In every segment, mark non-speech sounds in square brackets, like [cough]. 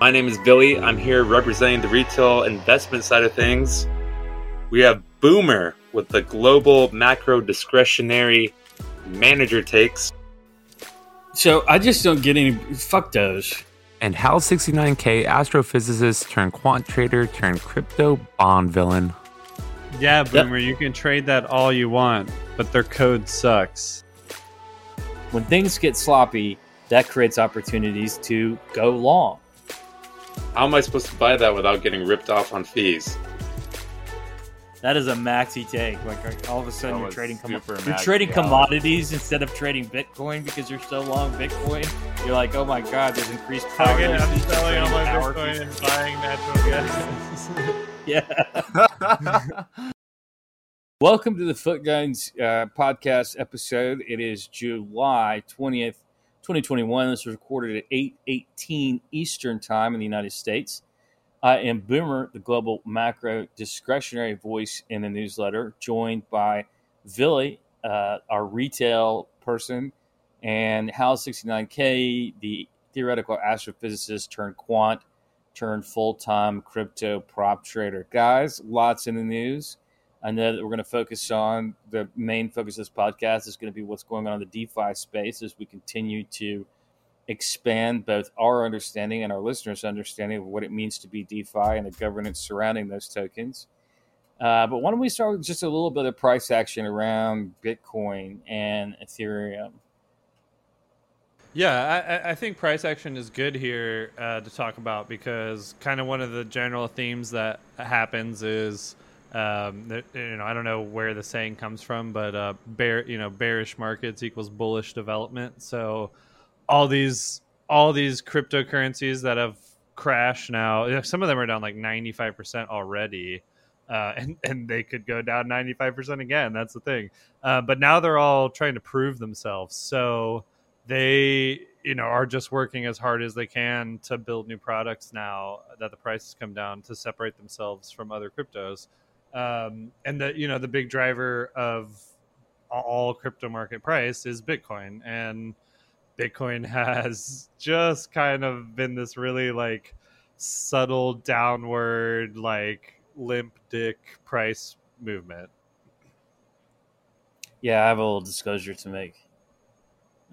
My name is Billy. I'm here representing the retail investment side of things. We have Boomer with the global macro discretionary manager takes. So I just don't get any. Fuck those. And Hal 69K astrophysicist turned quant trader turned crypto bond villain. Yeah, Boomer, you can trade that all you want, but their code sucks. When things get sloppy, that creates opportunities to go long. How am I supposed to buy that without getting ripped off on fees? That is a maxi take. Like all of a sudden, That you're trading com- you're trading Alex. commodities instead of trading Bitcoin because you're so long Bitcoin. You're like, oh my god, there's increased power. Okay, I'm selling all my Bitcoin usage. and buying natural gas. [laughs] [laughs] Yeah. [laughs] Welcome to the Foot Guns uh, podcast episode. It is July 20th, 2021. This was recorded at 8:18 Eastern Time in the United States. I am Boomer, the global macro discretionary voice in the newsletter, joined by Billy, uh, our retail person, and Hal69K, the theoretical astrophysicist turned quant turned full time crypto prop trader. Guys, lots in the news. I know that we're going to focus on the main focus of this podcast is going to be what's going on in the DeFi space as we continue to expand both our understanding and our listeners' understanding of what it means to be DeFi and the governance surrounding those tokens. Uh, but why don't we start with just a little bit of price action around Bitcoin and Ethereum? Yeah, I- I, think price action is good here uh, to talk about because kind of one of the general themes that happens is, um, you know, I don't know where the saying comes from, but uh, bear, you know, bearish markets equals bullish development. So all these all these cryptocurrencies that have crashed now, some of them are down like ninety five percent already. Uh, [laughs] and, and they could go down 95% again. That's the thing. Uh, but now they're all trying to prove themselves. So, they you know are just working as hard as they can to build new products now that the prices come down to separate themselves from other cryptos um, and the you know the big driver of all crypto market price is bitcoin and bitcoin [laughs] has just kind of been this really like subtle downward like limp dick price movement Yeah, I have a little disclosure to make.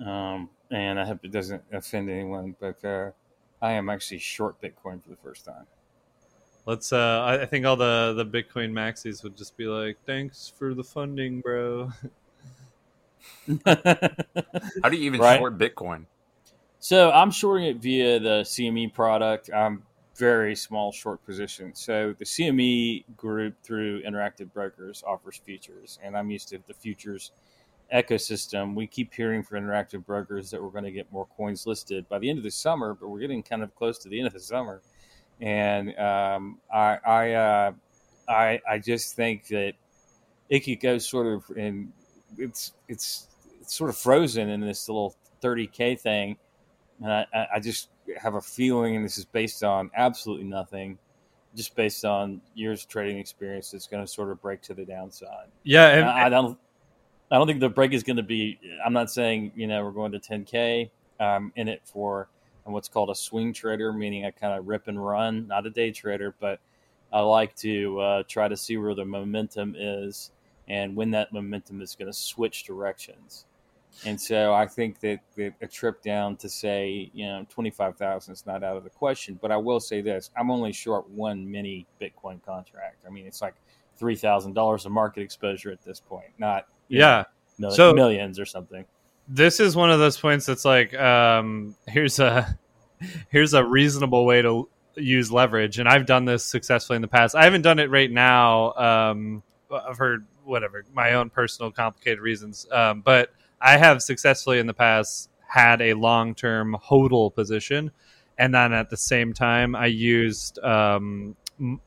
Um, and I hope it doesn't offend anyone, but uh, I am actually short Bitcoin for the first time. Let's. Uh, I I think all the the Bitcoin maxis would just be like, "Thanks for the funding, bro." [laughs] How do you even Right. short Bitcoin? so I'm shorting it via the CME product. I'm very small short position. So the CME group through Interactive Brokers offers futures, and I'm used to the futures ecosystem. We keep hearing from Interactive Brokers that we're going to get more coins listed by the end of the summer, but we're getting kind of close to the end of the summer, and um, I I, uh, I I just think that it could go sort of and it's it's it's sort of frozen in this little 30k thing. And I, I- just have a feeling and this is based on absolutely nothing just based on years of trading experience it's going to sort of break to the downside. Yeah, and, I, I don't i don't think the break is going to be i'm not saying you know we're going to 10k i'm in it for I'm what's called a swing trader meaning i kind of rip and run not a day trader but i like to uh, try to see where the momentum is and when that momentum is going to switch directions and so I think that, that a trip down to say, you know, 25,000 is not out of the question. But I will say this I'm only short one mini Bitcoin contract. I mean, it's like $3,000 of market exposure at this point, not yeah, know, So- millions or something. This is one of those points that's like, um, here's a [laughs] here's a reasonable way to use leverage, and I've done this successfully in the past. I haven't done it right now um, for whatever my own personal complicated reasons, um, but I have successfully in the past had a long term hodl position, and then at the same time I used um,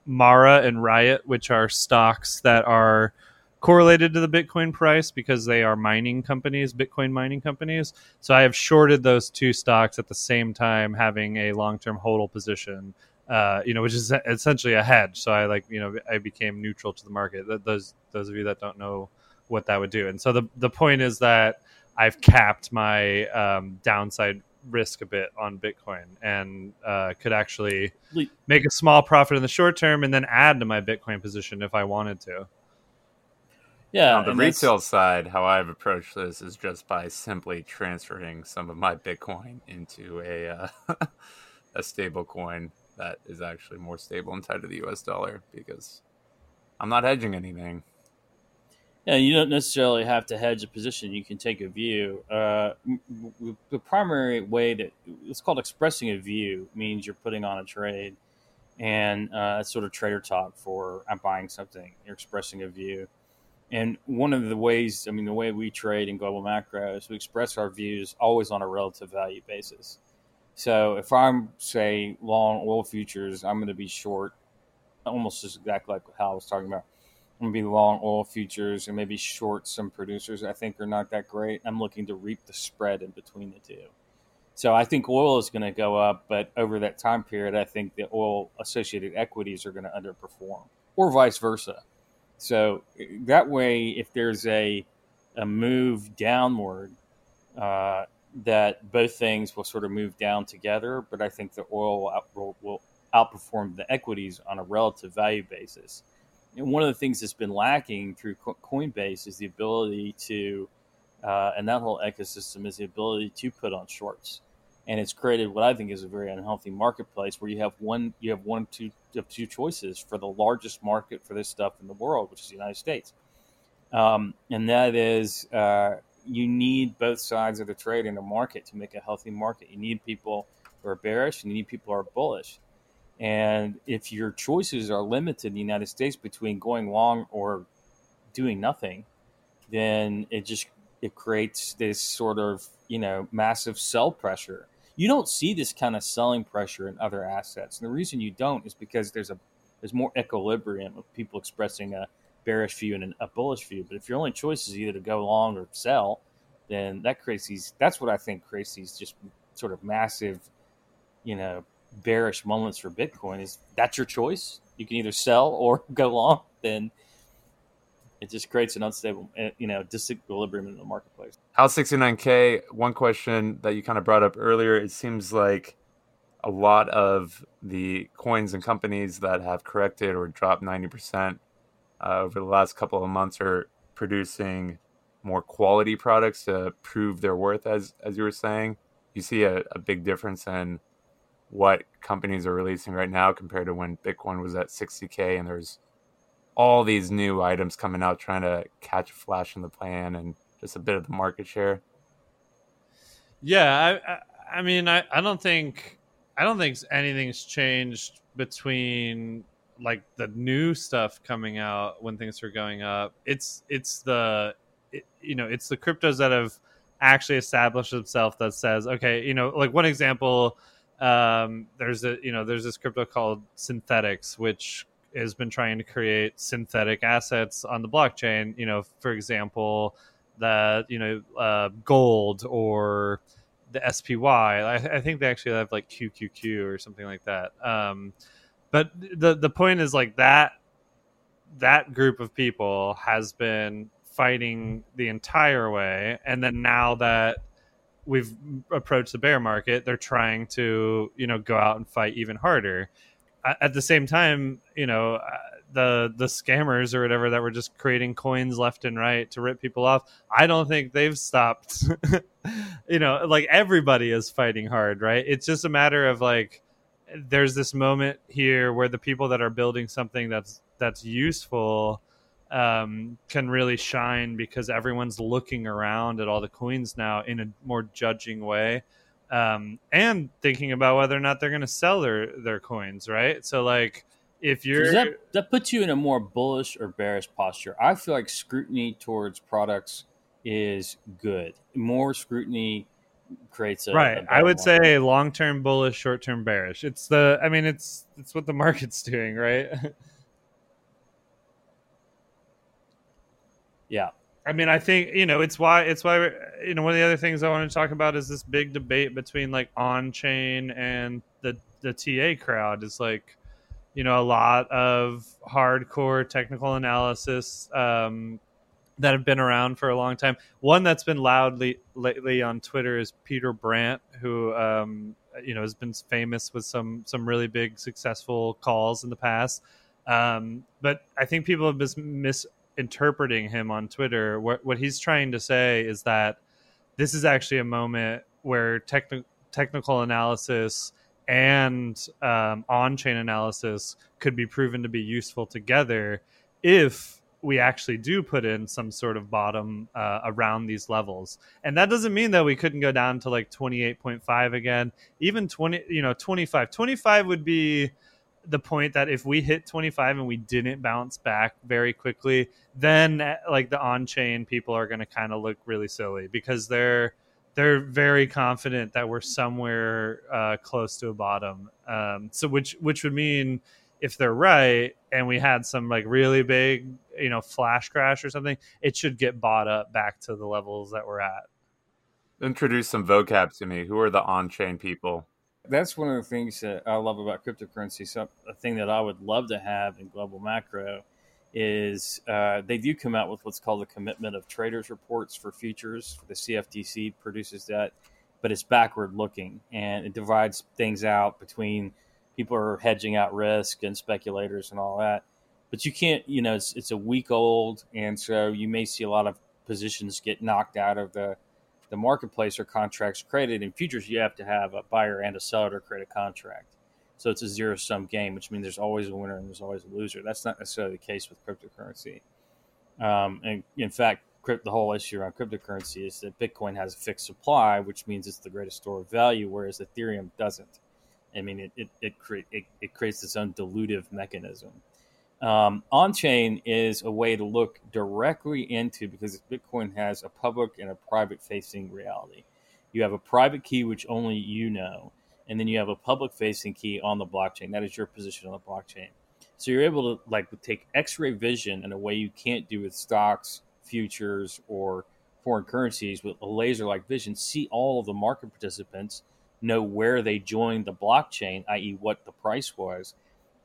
Mara and Riot, which are stocks that are correlated to the Bitcoin price because they are mining companies, Bitcoin mining companies. So I have shorted those two stocks at the same time, having a long term hodl position. Uh, you know, which is essentially a hedge. So I like, you know, I became neutral to the market. Those those of you that don't know what that would do, and so the the point is that I've capped my um, downside risk a bit on Bitcoin and uh, could actually make a small profit in the short term and then add to my Bitcoin position if I wanted to. Yeah, On the and that's- retail side, how I've approached this is just by simply transferring some of my Bitcoin into a uh, [laughs] a stable coin that is actually more stable and tied to the U.S. dollar because I'm not hedging anything. Yeah, you don't necessarily have to hedge a position. You can take a view. Uh, the primary way that it's called expressing a view means you're putting on a trade, and uh, it's sort of trader talk for I'm buying something. You're expressing a view, and one of the ways, I mean, the way we trade in global macro is we express our views always on a relative value basis. So if I'm say long oil futures, I'm going to be short, almost just exactly like how I was talking about. I'm gonna be long oil futures and maybe short some producers I think are not that great. I'm looking to reap the spread in between the two. So I think oil is going to go up, but over that time period, I think the oil associated equities are going to underperform, or vice versa. So that way, if there's a a move downward, uh, that both things will sort of move down together. But I think the oil will, will outperform the equities on a relative value basis. And one of the things that's been lacking through Coinbase is the ability to, uh, and that whole ecosystem is the ability to put on shorts, and it's created what I think is a very unhealthy marketplace where you have one, you have one, two, have two choices for the largest market for this stuff in the world, which is the United States, um, and that is uh, you need both sides of the trade in the market to make a healthy market. You need people who are bearish, and you need people who are bullish. And if your choices are limited in the United States between going long or doing nothing, then it just it creates this sort of you know massive sell pressure. You don't see this kind of selling pressure in other assets, and the reason you don't is because there's a there's more equilibrium of people expressing a bearish view and a bullish view. But if your only choice is either to go long or sell, then that creates these. That's what I think creates these just sort of massive, you know, bearish moments for Bitcoin. Is that's your choice? You can either sell or [laughs] go long. Then it just creates an unstable, eh, you know, disequilibrium in the marketplace. Hal 69K, one question that you kind of brought up earlier. It seems like a lot of the coins and companies that have corrected or dropped 90% uh, over the last couple of months are producing more quality products to prove their worth, as, as you were saying. You see a, a big difference in what companies are releasing right now compared to when Bitcoin was at 60K and there's all these new items coming out trying to catch a flash in the pan and just a bit of the market share. Yeah, I, I, I mean, I, I don't think, I don't think anything's changed between like the new stuff coming out when things are going up. It's, it's the, it, you know, it's the cryptos that have actually established themselves that says, okay, you know, like one example, um, there's a, you know, there's this crypto called Synthetix, which has been trying to create synthetic assets on the blockchain. You know, for example, that you know, uh, gold or the SPY. I, I, think they actually have like QQQ or something like that. Um, but the the point is like that that group of people has been fighting the entire way, and then now that we've approached the bear market, they're trying to you know go out and fight even harder at the same time, you know, the the scammers or whatever that were just creating coins left and right to rip people off. I don't think they've stopped. [laughs] you know, like everybody is fighting hard, right? It's just a matter of like there's this moment here where the people that are building something that's that's useful um, can really shine because everyone's looking around at all the coins now in a more judging way um, and thinking about whether or not they're going to sell their their coins, right? So like if you're that that puts you in a more bullish or bearish posture. I feel like scrutiny towards products is good. More scrutiny creates a right. a I would market. say long term bullish, short term bearish. It's the I mean it's it's what the [laughs] market's doing, right? yeah. I mean, I think you know it's why it's why you know one of the other things I want to talk about is this big debate between like on chain and the the TA crowd. Is like you know a lot of hardcore technical analysis um, that have been around for a long time. One that's been loudly lately on Twitter is Peter Brandt, who um, you know has been famous with some some really big successful calls in the past. Um, but I think people have been misinterpreting him on Twitter. What what he's trying to say is that this is actually a moment where techni- technical analysis and um, on-chain analysis could be proven to be useful together if we actually do put in some sort of bottom uh, around these levels and that doesn't mean that we couldn't go down to like 28.5 again even 20 you know 25 25 would be the point that if we hit 25 and we didn't bounce back very quickly then uh, like the on-chain people are going to kind of look really silly because they're they're very confident that we're somewhere uh, close to a bottom. Um, so which which would mean if they're right and we had some like really big you know flash crash or something it should get bought up back to the levels that we're at. Introduce some vocab to me. Who are the on-chain people that's one of the things that i love about cryptocurrency so a thing that i would love to have in global macro is uh, they do come out with what's called the commitment of traders reports for futures the cftc produces that but it's backward looking and it divides things out between people are hedging out risk and speculators and all that. But you can't, you know, it's, it's a week old, and so you may see a lot of positions get knocked out of the the marketplace or contracts created. In futures, you have to have a buyer and a seller to create a contract. So it's a zero sum game, which means there's always a winner and there's always a loser. That's not necessarily the case with cryptocurrency. Um, and in fact, the whole issue around cryptocurrency is that Bitcoin has a fixed supply, which means it's the greatest store of value, whereas Ethereum doesn't. I mean, it it it, cre- it, it creates its own dilutive mechanism. Um, on chain is a way to look directly into because Bitcoin has a public and a private facing reality. You have a private key which only you know, and then you have a public facing key on the blockchain. That is your position on the blockchain. So you're able to like take X-ray vision in a way you can't do with stocks, futures, or foreign currencies with a laser-like vision. See all of the market participants know where they joined the blockchain, i.e., what the price was.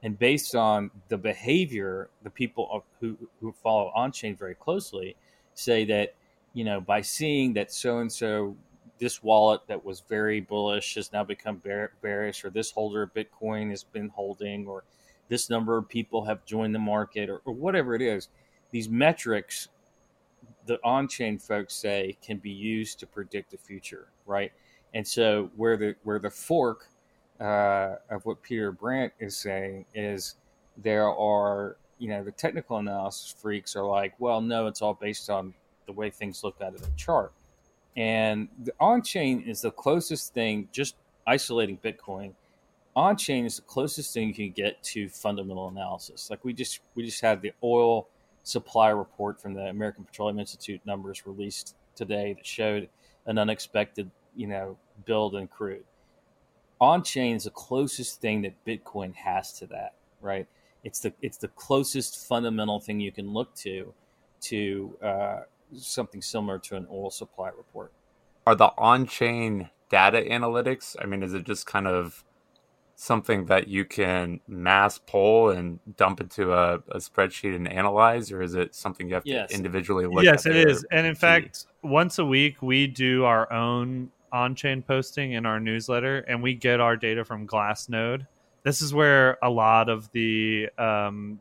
And based on the behavior, the people who, who follow on chain very closely say that, you know, by seeing that so and so, this wallet that was very bullish has now become bear, bearish, or this holder of Bitcoin has been holding, or this number of people have joined the market, or, or whatever it is, these metrics, the on chain folks say, can be used to predict the future, right? And so where the where the fork uh, of what Peter Brandt is saying is there are you know the technical analysis freaks are like, well, no, it's all based on the way things look out of the chart. And the on chain is the closest thing, just isolating Bitcoin. On chain is the closest thing you can get to fundamental analysis. Like we just we just had the oil supply report from the American Petroleum Institute numbers released today that showed an unexpected you know build and crude. On chain is the closest thing that Bitcoin has to that, right? It's the it's the closest fundamental thing you can look to to uh, something similar to an oil supply report. Are the on chain data analytics? I mean, is it just kind of something that you can mass pull and dump into a, a, spreadsheet and analyze, or is it something you have yes. to individually look yes, at? Yes, it is. And in fact, once a week, we do our own on chain posting in our newsletter, and we get our data from Glassnode. This is where a lot of the um,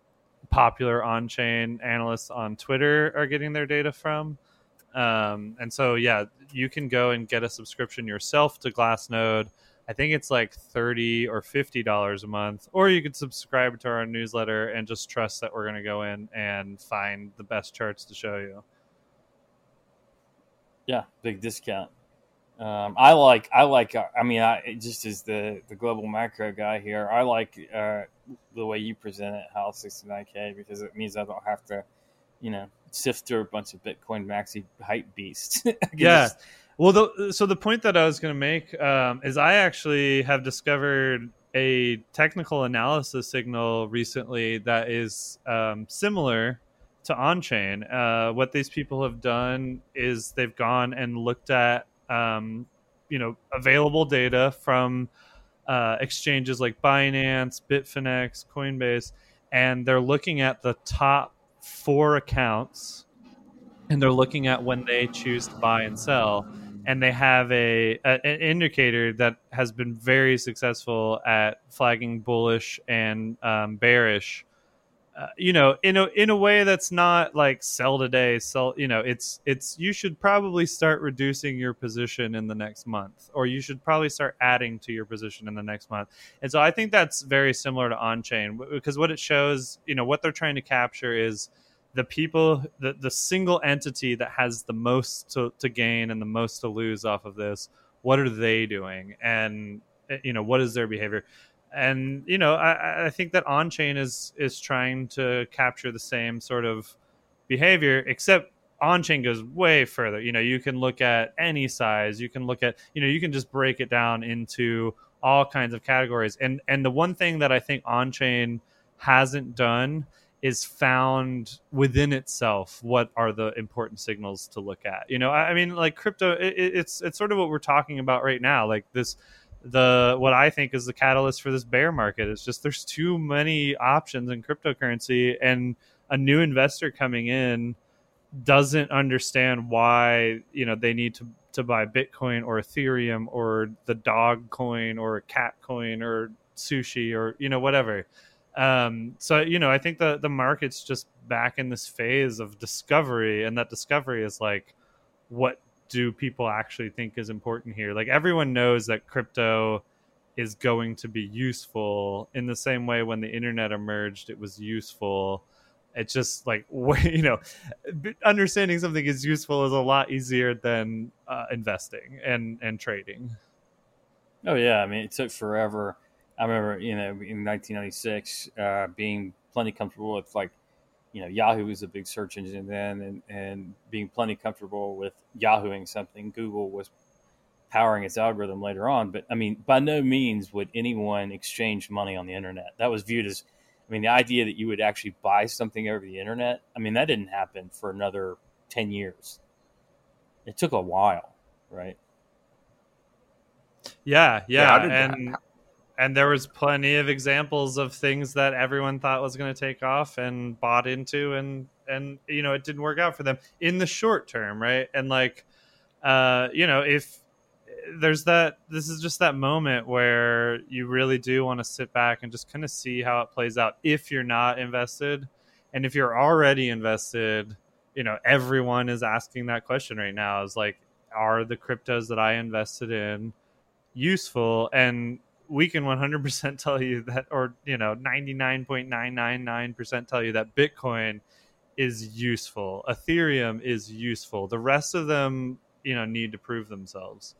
popular on chain analysts on Twitter are getting their data from. Um, and so, yeah, you can go and get a subscription yourself to Glassnode I think it's like thirty or fifty dollars a month, or you could subscribe to our newsletter and just trust that we're going to go in and find the best charts to show you. Yeah, big discount. Um, I like, I like. Uh, I mean, I just as the the global macro guy here, I like uh, the way you present it, HAL sixty nine K, because it means I don't have to, you know, sift through a bunch of Bitcoin maxi hype beasts. [laughs] yeah. Just, well, the, so the point that I was going to make um, is I actually have discovered a technical analysis signal recently that is um, similar to on-chain. Uh, what these people have done is they've gone and looked at um, you know available data from uh, exchanges like Binance, Bitfinex, Coinbase, and they're looking at the top four accounts and they're looking at when they choose to buy and sell and they have a, a, an indicator that has been very successful at flagging bullish and um, bearish uh, you know in a in a way that's not like sell today sell you know it's it's you should probably start reducing your position in the next month or you should probably start adding to your position in the next month. And so i think that's very similar to on chain because what it shows you know what they're trying to capture is the people the, the single entity that has the most to, to gain and the most to lose off of this. What are they doing? And eh, you know what is their behavior and you know I, I think that on chain is is trying to capture the same sort of behavior except on chain goes way further. You know you can look at any size. You can look at you know you can just break it down into all kinds of categories. And and the one thing that i think on chain hasn't done is found within itself what are the important signals to look at. You know i, I mean like crypto it, it's it's sort of what we're talking about right now. Like this the what I think is the catalyst for this bear market. It's just there's too many options in cryptocurrency, and a new investor coming in doesn't understand why you know they need to to buy Bitcoin or Ethereum or the dog coin or cat coin or sushi or you know whatever. Um, so you know I think the the market's just back in this phase of discovery, and that discovery is like what do people actually think is important here? Like everyone knows that crypto is going to be useful in the same way when the internet emerged, it was useful. It's just like [laughs] you know, understanding something is useful is a lot easier than uh, investing and and trading. Oh yeah, I mean it took forever. I remember you know in 1996 uh, being plenty comfortable with like you know Yahoo was a big search engine then, and and being plenty comfortable with Yahooing something. Google was powering its algorithm later on, but I mean, by no means would anyone exchange money on the internet. That was viewed as, I mean, the idea that you would actually buy something over the internet. I mean, that didn't happen for another ten years. It took a while, right? Yeah, yeah, yeah and and there was plenty of examples of things that everyone thought was going to take off and bought into and and you know it didn't work out for them in the short term right? And like uh you know if there's that this is just that moment where you really do want to sit back and just kind of see how it plays out if you're not invested. And if you're already invested you know everyone is asking that question right now is like are the cryptos that i invested in useful? And we can 100% tell you that, or, you know, 99.999% tell you that Bitcoin is useful. Ethereum is useful. The rest of them, you know, need to prove themselves.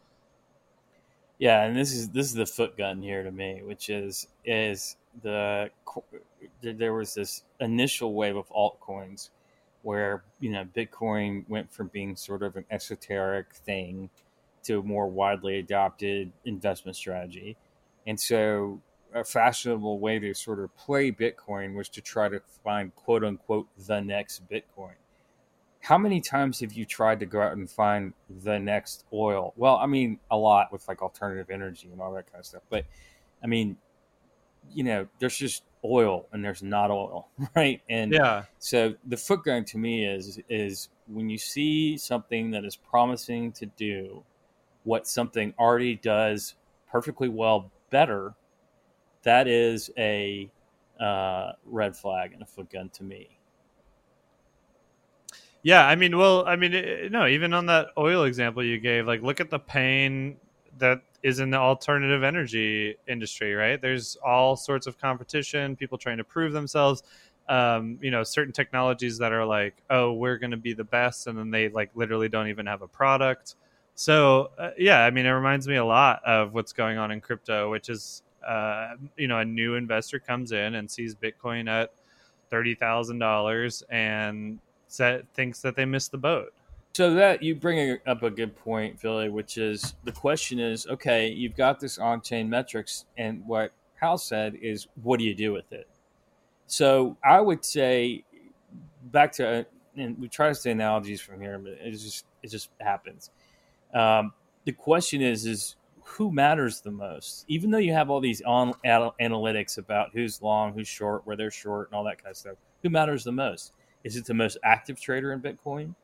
Yeah, and this is this is the foot gun here to me, which is is the there was this initial wave of altcoins where you know Bitcoin went from being sort of an esoteric thing to a more widely adopted investment strategy. And so, a fashionable way to sort of play Bitcoin was to try to find quote unquote the next Bitcoin. How many times have you tried to go out and find the next oil? Well, I mean, a lot with like alternative energy and all that kind of stuff. But I mean, you know, there's just oil and there's not oil, [laughs] right? And yeah. So the foot gun to me is is when you see something that is promising to do what something already does perfectly well better, that is a uh, red flag and a foot gun to me. Yeah, I mean, well, I mean, no, even on that oil example you gave, like, look at the pain that is in the alternative energy industry, right? There's all sorts of competition, people trying to prove themselves. Um, you know, certain technologies that are like, oh, we're going to be the best, and then they like literally don't even have a product. So uh, yeah, I mean, it reminds me a lot of what's going on in crypto, which is uh, you know a new investor comes in and sees Bitcoin at thirty thousand dollars and set, thinks that they missed the boat. So that you bring up a good point, Philly, which is the question is okay, you've got this on-chain metrics, and what Hal said is, what do you do with it? So I would say back to and we try to say analogies from here, but it just it just happens um, the question is, is who matters the most? Even though you have all these on analytics about who's long, who's short, where they're short, and all that kind of stuff, who matters the most? Is it the most active trader in Bitcoin?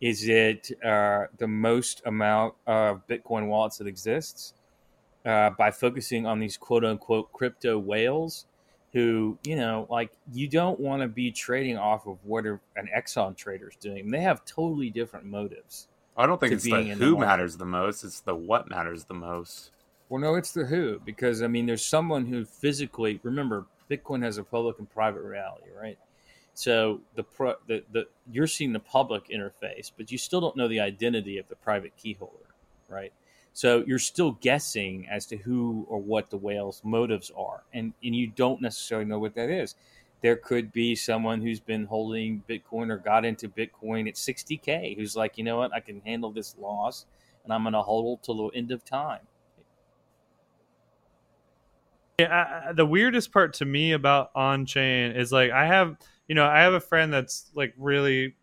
Is it uh, the most amount of Bitcoin wallets that exists uh, by focusing on these quote unquote crypto whales? Who you know, like you don't want to be trading off of what an Exxon trader is doing. They have totally different motives. I don't think it's the in the who matters the most; it's the what matters the most. Well, no, it's the who because I mean, there's someone who physically remember Bitcoin has a public and private reality, right? So the pro, the, the you're seeing the public interface, but you still don't know the identity of the private key holder, right? So you're still guessing as to who or what the whale's motives are, and and you don't necessarily know what that is. There could be someone who's been holding Bitcoin or got into Bitcoin at 60k, who's like, you know what, I can handle this loss, and I'm going to hold till the end of time. Yeah, I- the weirdest part to me about on chain is like I have, you know, I have a friend that's like really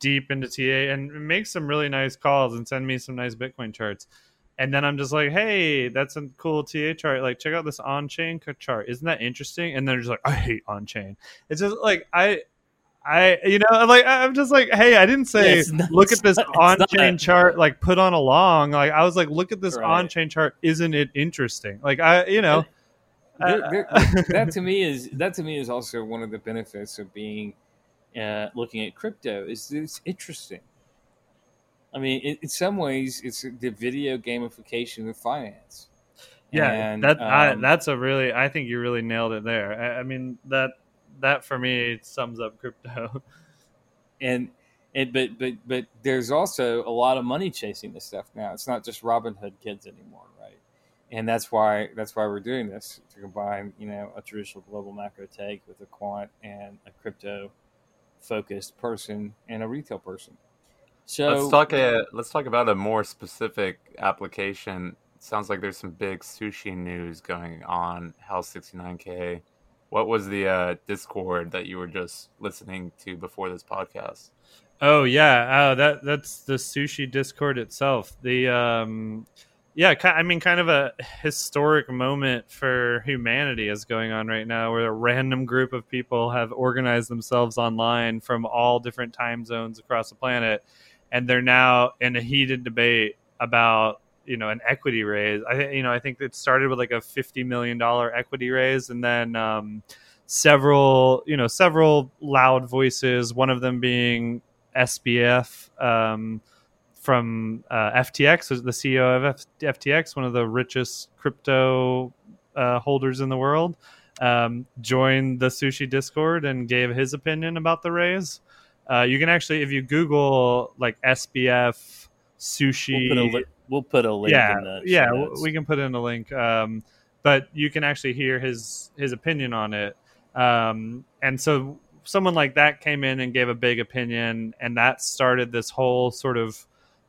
deep into TA and makes some really nice calls and send me some nice Bitcoin charts. And then I'm just like, hey, that's a cool TA chart. Like, check out this on chain chart. Isn't that interesting? And they're just like, I hate on chain. It's just like I. I you know like I'm just like hey I didn't say Yeah, not- look at this on chain chart like put on a long like I was like look at this Right. on chain chart isn't it interesting like I you know There- there- [laughs] that to me is that to me is also one of the benefits of being uh, looking at crypto is it's interesting. I mean, in, in some ways, it's the video gamification of finance. Yeah, And, that I, um, that's a really. I think you really nailed it there. I, I mean that that for me sums up crypto. [laughs] and and but but but there's also a lot of money chasing this stuff now. It's not just Robinhood kids anymore, right? And that's why that's why we're doing this to combine you know a traditional global macro take with a quant and a crypto focused person and a retail person. So let's talk. A, let's talk about a more specific application. sounds like there's some big sushi news going on. Hal 69k. What was the uh, Discord that you were just listening to before this podcast? Oh yeah, oh, that that's the sushi Discord itself. The um, yeah, I mean, kind of a historic moment for humanity is going on right now, where a random group of people have organized themselves online from all different time zones across the planet, and they're now in a heated debate about you know an equity raise. I think you know I think it started with like a fifty million dollar equity raise, and then um, several you know several loud voices. One of them being SBF um, from uh, FTX, the CEO of F- FTX, one of the richest crypto uh, holders in the world, um, joined the sushi Discord and gave his opinion about the raise. Uh, you can actually, if you Google like SBF sushi, we'll put a, li- we'll put a link. yeah, yeah, notes. we can put in a link. Um, but you can actually hear his his opinion on it. Um, and so someone like that came in and gave a big opinion, and that started this whole sort of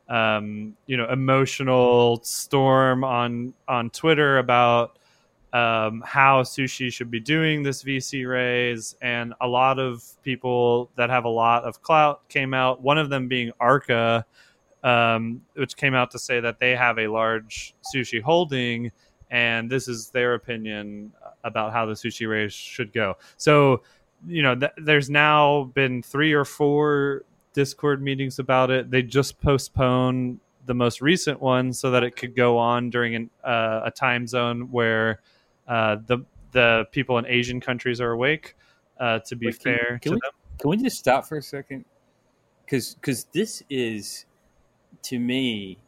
um, you know emotional storm on on Twitter about um, how sushi should be doing this VC raise, and a lot of people that have a lot of clout came out. One of them being Arca, um, which came out to say that they have a large sushi holding, and this is their opinion about how the sushi raise should go. So, you know, th- there's now been three or four Discord meetings about it. They just postponed the most recent one so that it could go on during an, uh, a time zone where uh, the the people in Asian countries are awake. Uh, to be Wait, can- fair can to we- them, Can we just stop for a second? Because this is, to me,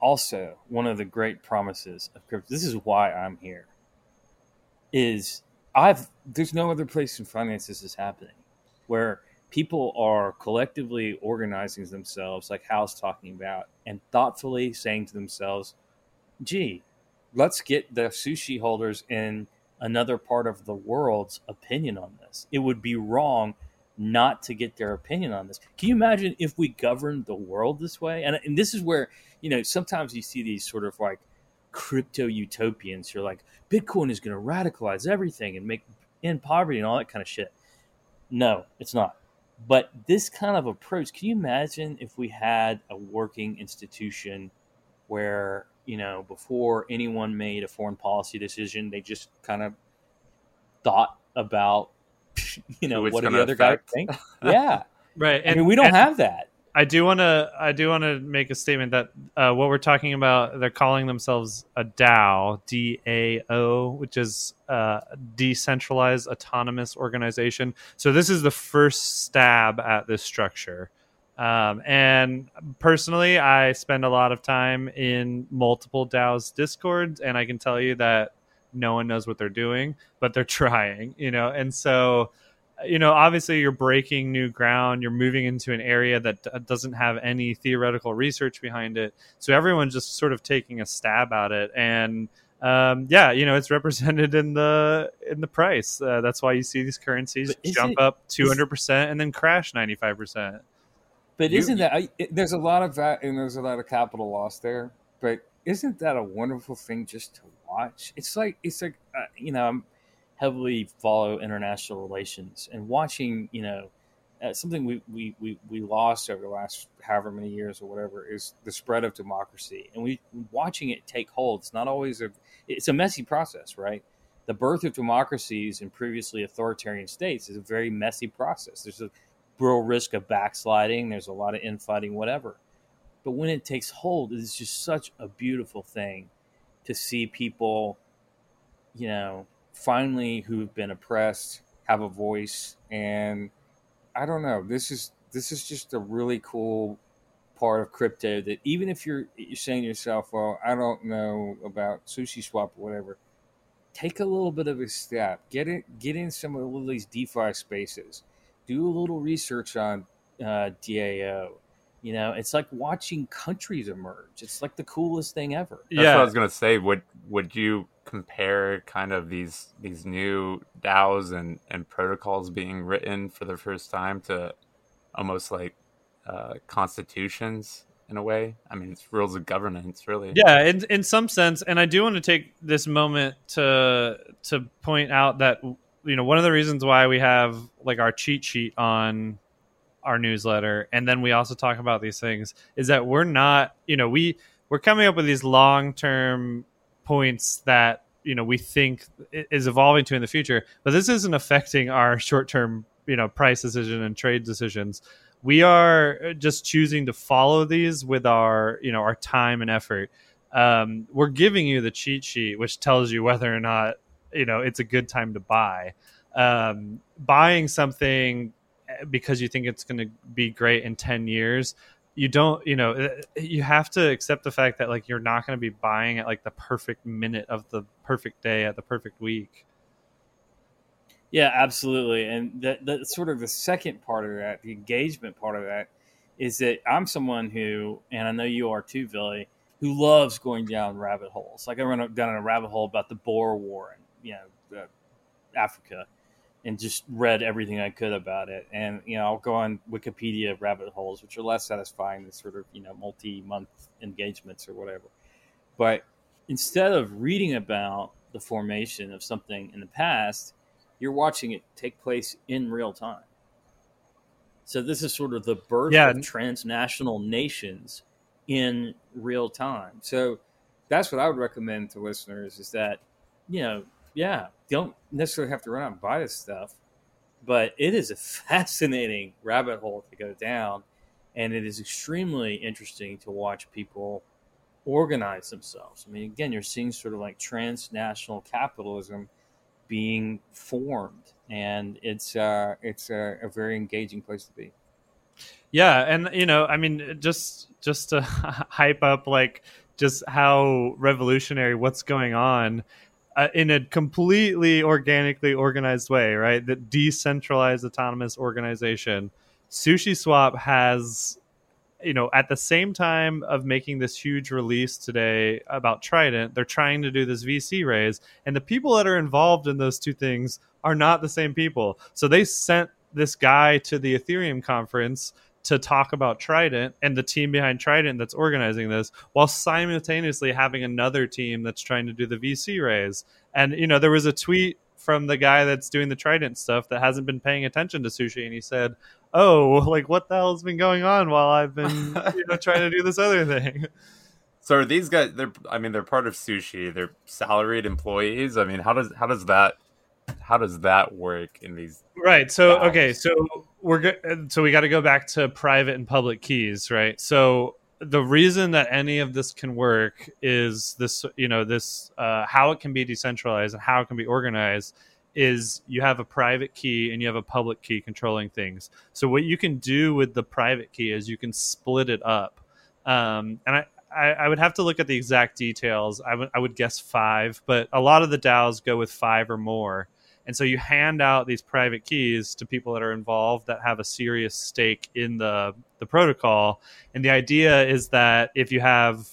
also one of the great promises of crypto. This is why I'm here. Is I've there's no other place in finance this is happening, where people are collectively organizing themselves, like Hal's talking about, and thoughtfully saying to themselves, "Gee, let's get the sushi holders in another part of the world's opinion on this. It would be wrong not to get their opinion on this. Can you imagine if we governed the world this way? And, and this is where, you know, sometimes you see these sort of like crypto utopians who are like, Bitcoin is going to radicalize everything and make end poverty and all that kind of shit. No, it's not. But this kind of approach, can you imagine if we had a working institution where, you know, before anyone made a foreign policy decision, they just kind of thought about, [laughs] you know, what do the other guy affect. think? [laughs] Yeah. right? I mean, we don't and- have that. I do want to I do want to make a statement that uh, what we're talking about they're calling themselves a DAO D A O which is uh, decentralized autonomous organization. So this is the first stab at this structure. Um, and personally, I spend a lot of time in multiple DAOs discords, and I can tell you that no one knows what they're doing, but they're [laughs] trying, you know. And so you know, obviously you're breaking new ground. You're moving into an area that d- doesn't have any theoretical research behind it. So everyone's just sort of taking a stab at it, and um, yeah, you know, it's represented in the in the price. Uh, that's why you see these currencies jump it, up 200 percent and then crash 95 percent. But you, isn't that I, there's a lot of that and there's a lot of capital loss there? But isn't that a wonderful thing just to watch? It's like it's like uh, you know. I'm, heavily follow international relations and watching, you know, uh, something we, we, we, we lost over the last however many years or whatever is the spread of democracy. And we watching it take hold. It's not always a, it's a messy process, right? The birth of democracies in previously authoritarian states is a very messy process. There's a real risk of backsliding. There's a lot of infighting, whatever. But when it takes hold, it's just such a beautiful thing to see people, you know, finally who've been oppressed have a voice and i don't know this is this is just a really cool part of crypto that even if you're you're saying to yourself well i don't know about sushi swap or whatever take a little bit of a step get it get in some of these defi spaces do a little research on uh, dao you know it's like watching countries emerge it's like the coolest thing ever that's yeah. what i was going to say would would you compare kind of these these new DAOs and and protocols being written for the first time to almost like uh, constitutions in a way. I mean, it's rules of governance, really. Yeah, in in some sense, and I do want to take this moment to to point out that you know one of the reasons why we have like our cheat sheet on our newsletter, and then we also talk about these things, is that we're not, you know, we we're coming up with these long term points that you know we think is evolving to in the future but this isn't affecting our [laughs] short-term you know price decision and trade decisions. We are just choosing to follow these with our you know our time and effort. Um, we're giving you the cheat sheet which tells you whether or not you know it's a good time to buy. Um, buying something eh, because you think it's going to be great in 10 years you don't you know uh, you have to accept the fact that like you're not going to be buying at like the perfect minute of the perfect day at the perfect week. Yeah absolutely. And that sort of the second part of that the engagement part of that is that i'm someone who and i know you are too billy who loves going down rabbit holes. Like i went down a rabbit hole about the boer war you know uh, africa and just read everything I could about it. And you know, I'll go on Wikipedia rabbit holes, which are less satisfying than sort of you know multi-month engagements or whatever. But instead of reading about the formation of something in the past, you're watching it take place in real time. So this is sort of the birth yeah. of transnational nations in real time. So that's what I would recommend to listeners is that you know yeah, don't necessarily have to run out and buy this stuff, but it is a [laughs] fascinating rabbit hole to go down, and it is extremely interesting to watch people organize themselves. I mean, again, you're seeing sort of like transnational capitalism being formed, and it's uh, it's a, a very engaging place to be. Yeah, and you know, I mean, just just to [laughs] hype up like just how revolutionary what's going on uh, in a completely organically organized way, right? That decentralized autonomous organization. Sushi Swap has, you know, at the same time of making this huge release today about Trident, they're trying to do this VC raise, and the people that are involved in those two things are not the same people. So they sent this guy to the Ethereum conference to talk about Trident and the team behind Trident that's organizing this, while simultaneously having another team that's trying to do the VC raise. And you know, there was a tweet from the guy that's doing the Trident stuff that hasn't been paying attention to sushi, and he said, "Oh, [laughs] like what the hell's been going on while I've been you know trying to do this other thing." [laughs] So are these guys? They're I mean they're part of sushi. They're salaried employees. I mean how does how does that how does that work in these? Right. So DAOs? okay. So we're good. So we got to go back to private and public keys, right? So the reason that any of this can work is this. You know, this uh, how it can be decentralized and how it can be organized is you have a private key and you have a public key controlling things. So what you can do with the private key is you can split it up. Um, and I, I, I would have to look at the exact details. I would I would guess five, but a lot of the DAOs go with five or more. And so you hand out these private keys to people that are involved that have a serious stake in the the protocol. And the idea is that if you have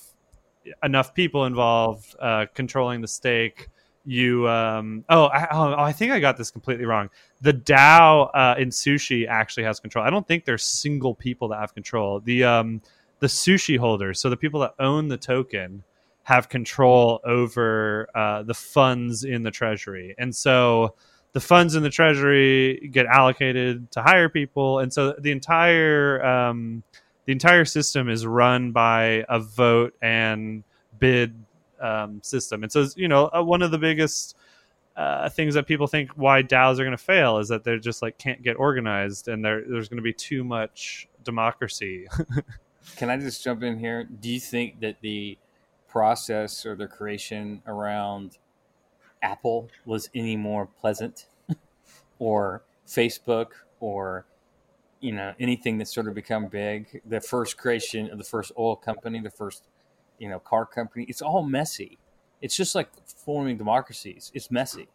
enough people involved uh, controlling the stake, you um, oh, I, oh I think I got this completely wrong. The DAO uh, in sushi actually has control. I don't think there's single people that have control. The um, the sushi holders, so the people that own the token, have control over uh, the funds in the treasury, and so the funds in the treasury get allocated to hire people, and so the entire um, the entire system is run by a vote and bid um, system. And so, you know, uh, one of the biggest uh, things that people think why DAOs are going to fail is that they're just like can't get organized, and there's going to be too much democracy. [laughs] Can I just jump in here? Do you think that the process or the creation around Apple was any more pleasant, [laughs] or Facebook, or you know anything that's sort of become big? The first creation of the first oil company, the first you know car company. It's all messy. It's just like forming democracies. It's messy,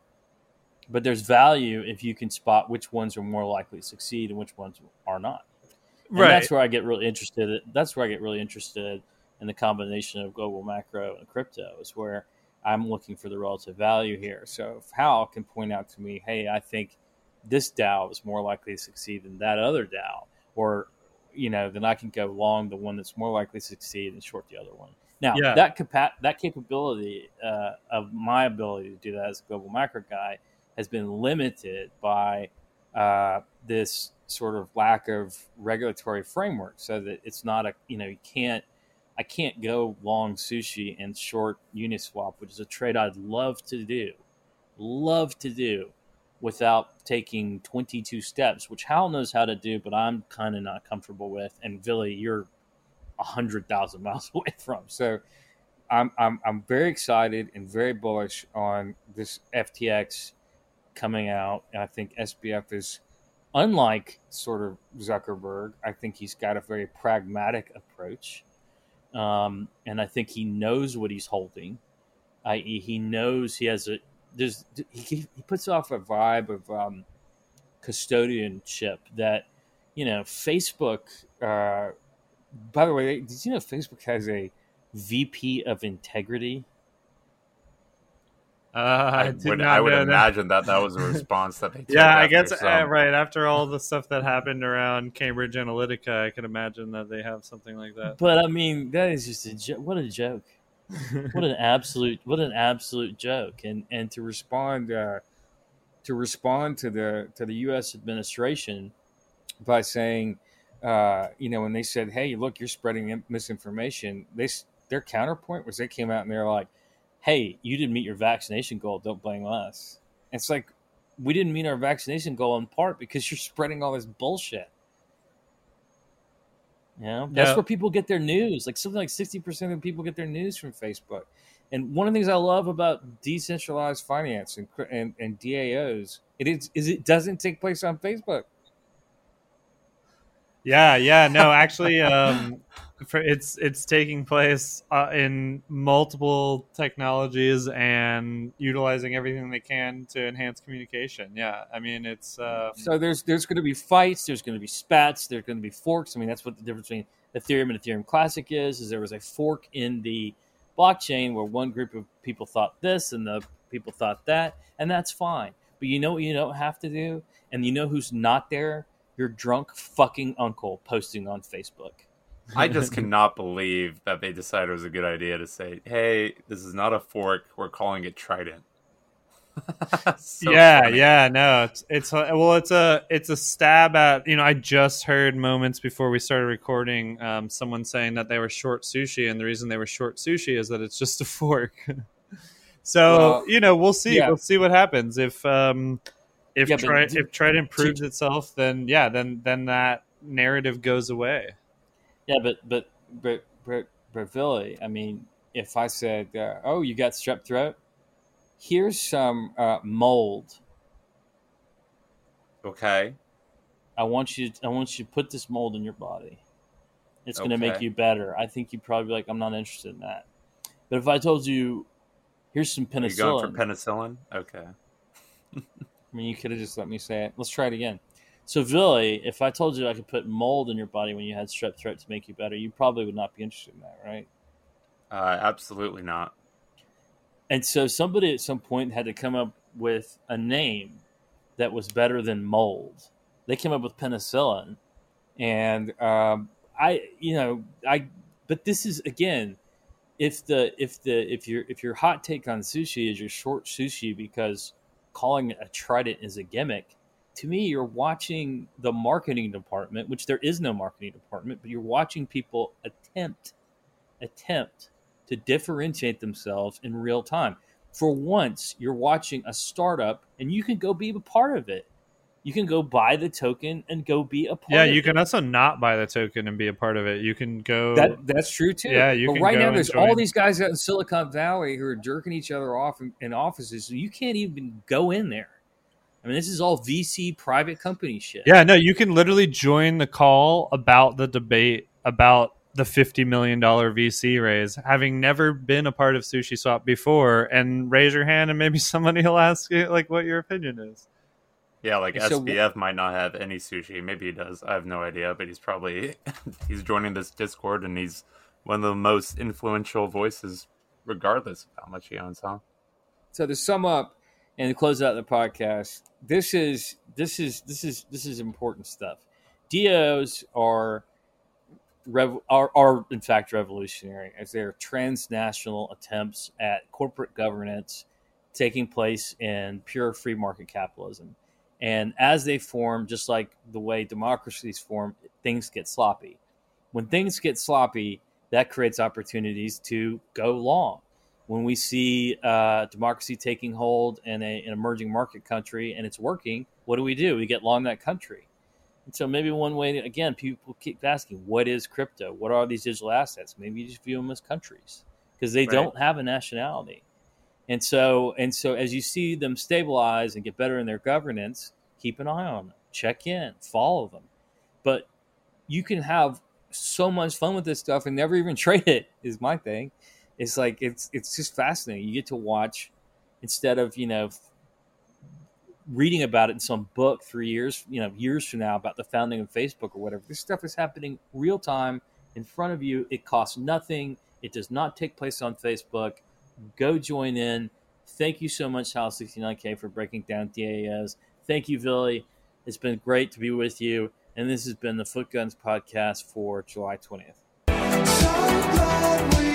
but there's value if you can spot which ones are more likely to succeed and which ones are not. And Right. that's where I get really interested. That's where I get really interested in the combination of global macro and crypto. Is where I'm looking for the relative value here. So if Hal can point out to me, hey, I think this DAO is more likely to succeed than that other DAO, or you know, then I can go long the one that's more likely to succeed and short the other one. Now Yeah. that capa- that capability uh, of my ability to do that as a global macro guy has been limited by uh, this sort of lack of regulatory framework, so that it's not a you know you can't I can't go long sushi and short Uniswap, which is a trade I'd love to do, love to do, without taking 22 steps, which Hal knows how to do, but I'm kind of not comfortable with. And Billy, you're a hundred thousand [laughs] miles away from. So I'm, I'm I'm very excited and very bullish on this FTX coming out. And I think SBF is unlike sort of Zuckerberg. I think he's got a very pragmatic approach. Um, and I think he knows what he's holding, i.e., he knows he has a there's he, he puts off a vibe of um, custodianship that you know Facebook. Uh, by the way, did you know Facebook has a VP of integrity? Uh, I, I did would, not I would know imagine that that was a response that they [laughs] took Yeah, I after guess uh, right after all the stuff that happened around Cambridge Analytica, I can imagine that they have something like that. But I mean, that is just a jo- what a joke. [laughs] what an absolute what an absolute joke and and to respond uh, to respond to the to the U.S. administration by saying uh, you know when they said hey look you're spreading misinformation they their counterpoint was they came out and they're like hey you didn't meet your vaccination goal don't blame us it's like we didn't meet our vaccination goal in part because you're spreading all this bullshit you know, that's Yeah. where people get their news. Like something like sixty percent of people get their news from Facebook. And one of the things I love about decentralized finance and cr- and, and DAOs, it is is it doesn't take place on Facebook. Yeah, yeah, no, actually, um, for, it's it's taking place uh, in multiple technologies and utilizing everything they can to enhance communication. Yeah, I mean, it's uh, So there's there's going to be fights. There's going to be spats. There's going to be forks. I mean, that's what the difference between Ethereum and Ethereum Classic is. Is there was a fork in the blockchain where one group of people thought this and the people thought that, and that's fine. But you know what you don't have to do, and you know who's not there? Your drunk fucking uncle posting on Facebook. I just cannot believe that they decided it was a good idea to say, "Hey, this is not a fork. We're calling it Trident." [laughs] So yeah, funny. yeah, no, it's it's uh, well, it's a it's a stab at you know. I just heard moments before we started recording, um, someone saying that they were short sushi, and the reason they were short sushi is that it's just a fork. [laughs] So Well, you know, we'll see. yeah. We'll see what happens if um, if Yeah, but Tri- d- if Trident proves itself, then yeah, then then that narrative goes away. Yeah, but but but but, but Billy, I mean, if I said, uh, "Oh, you got strep throat," here's some uh, mold. Okay. I want you. I want you to put this mold in your body. It's going to make you better. I think you'd probably be like, "I'm not interested in that." But if I told you, "Here's some Are you going for penicillin? Okay. [laughs] I mean, you could have just let me say it. Let's try it again. So, Billy, if I told you I could put mold in your body when you had strep throat to make you better, you probably would not be interested in that, right? Uh, absolutely not. And so somebody at some point had to come up with a name that was better than mold. They came up with penicillin, and um, I, you know, I. But this is again, if the if the if your if your hot take on sushi is your short sushi because calling a trident is a gimmick. To me, you're watching the marketing department, which there is no marketing department, but you're watching people attempt attempt to differentiate themselves in real time. For once, you're watching a startup and you can go be a part of it. You can go buy the token and go be a part Yeah, you it. can also not buy the token and be a part of it. You can go. That that's true too. Yeah, you but right now there's all these guys out in Silicon Valley who are jerking each other off in, in offices, so you can't even go in there. I mean, this is all VC private company shit. yeah, no, you can literally join the call about the debate about the fifty million dollar VC raise, having never been a part of Sushi Swap before, and raise your hand, and maybe [laughs] somebody will ask you like what your opinion is. Yeah, like So- SBF might not have any sushi. Maybe he does. I have no idea, but he's probably [laughs] he's joining this Discord and he's one of the most influential voices, regardless of how much he owns, huh? So to sum up and to close out the podcast, this is this is this is this is important stuff. DAOs are rev, are, are in fact revolutionary as they are transnational attempts at corporate governance taking place in pure free market capitalism. And as they form, just like the way democracies form, things get sloppy. When things get sloppy, that creates opportunities to go long when we see uh, democracy taking hold in a, an emerging market country and it's working, what do we do? We get long that country. And so maybe one way, to, again, people keep asking, what is crypto? What are these digital assets? Maybe you just view them as countries because they Right. don't have a nationality. And so, and so, as you see them stabilize and get better in their governance, keep an eye on them, check in, follow them. But you can have so much fun with this stuff and never even [laughs] trade it. Is my thing it's like it's it's just fascinating. You get to watch instead of you know reading about it in some book three years you know years from now about the founding of Facebook or whatever. This stuff is happening real time in front of you. It costs nothing. It does not take place on Facebook. Go join in. Thank you so much, Hal 69K, for breaking down DAOs. Thank you, Billy. It's been great to be with you. And this has been the Foot Guns podcast for July 20th. So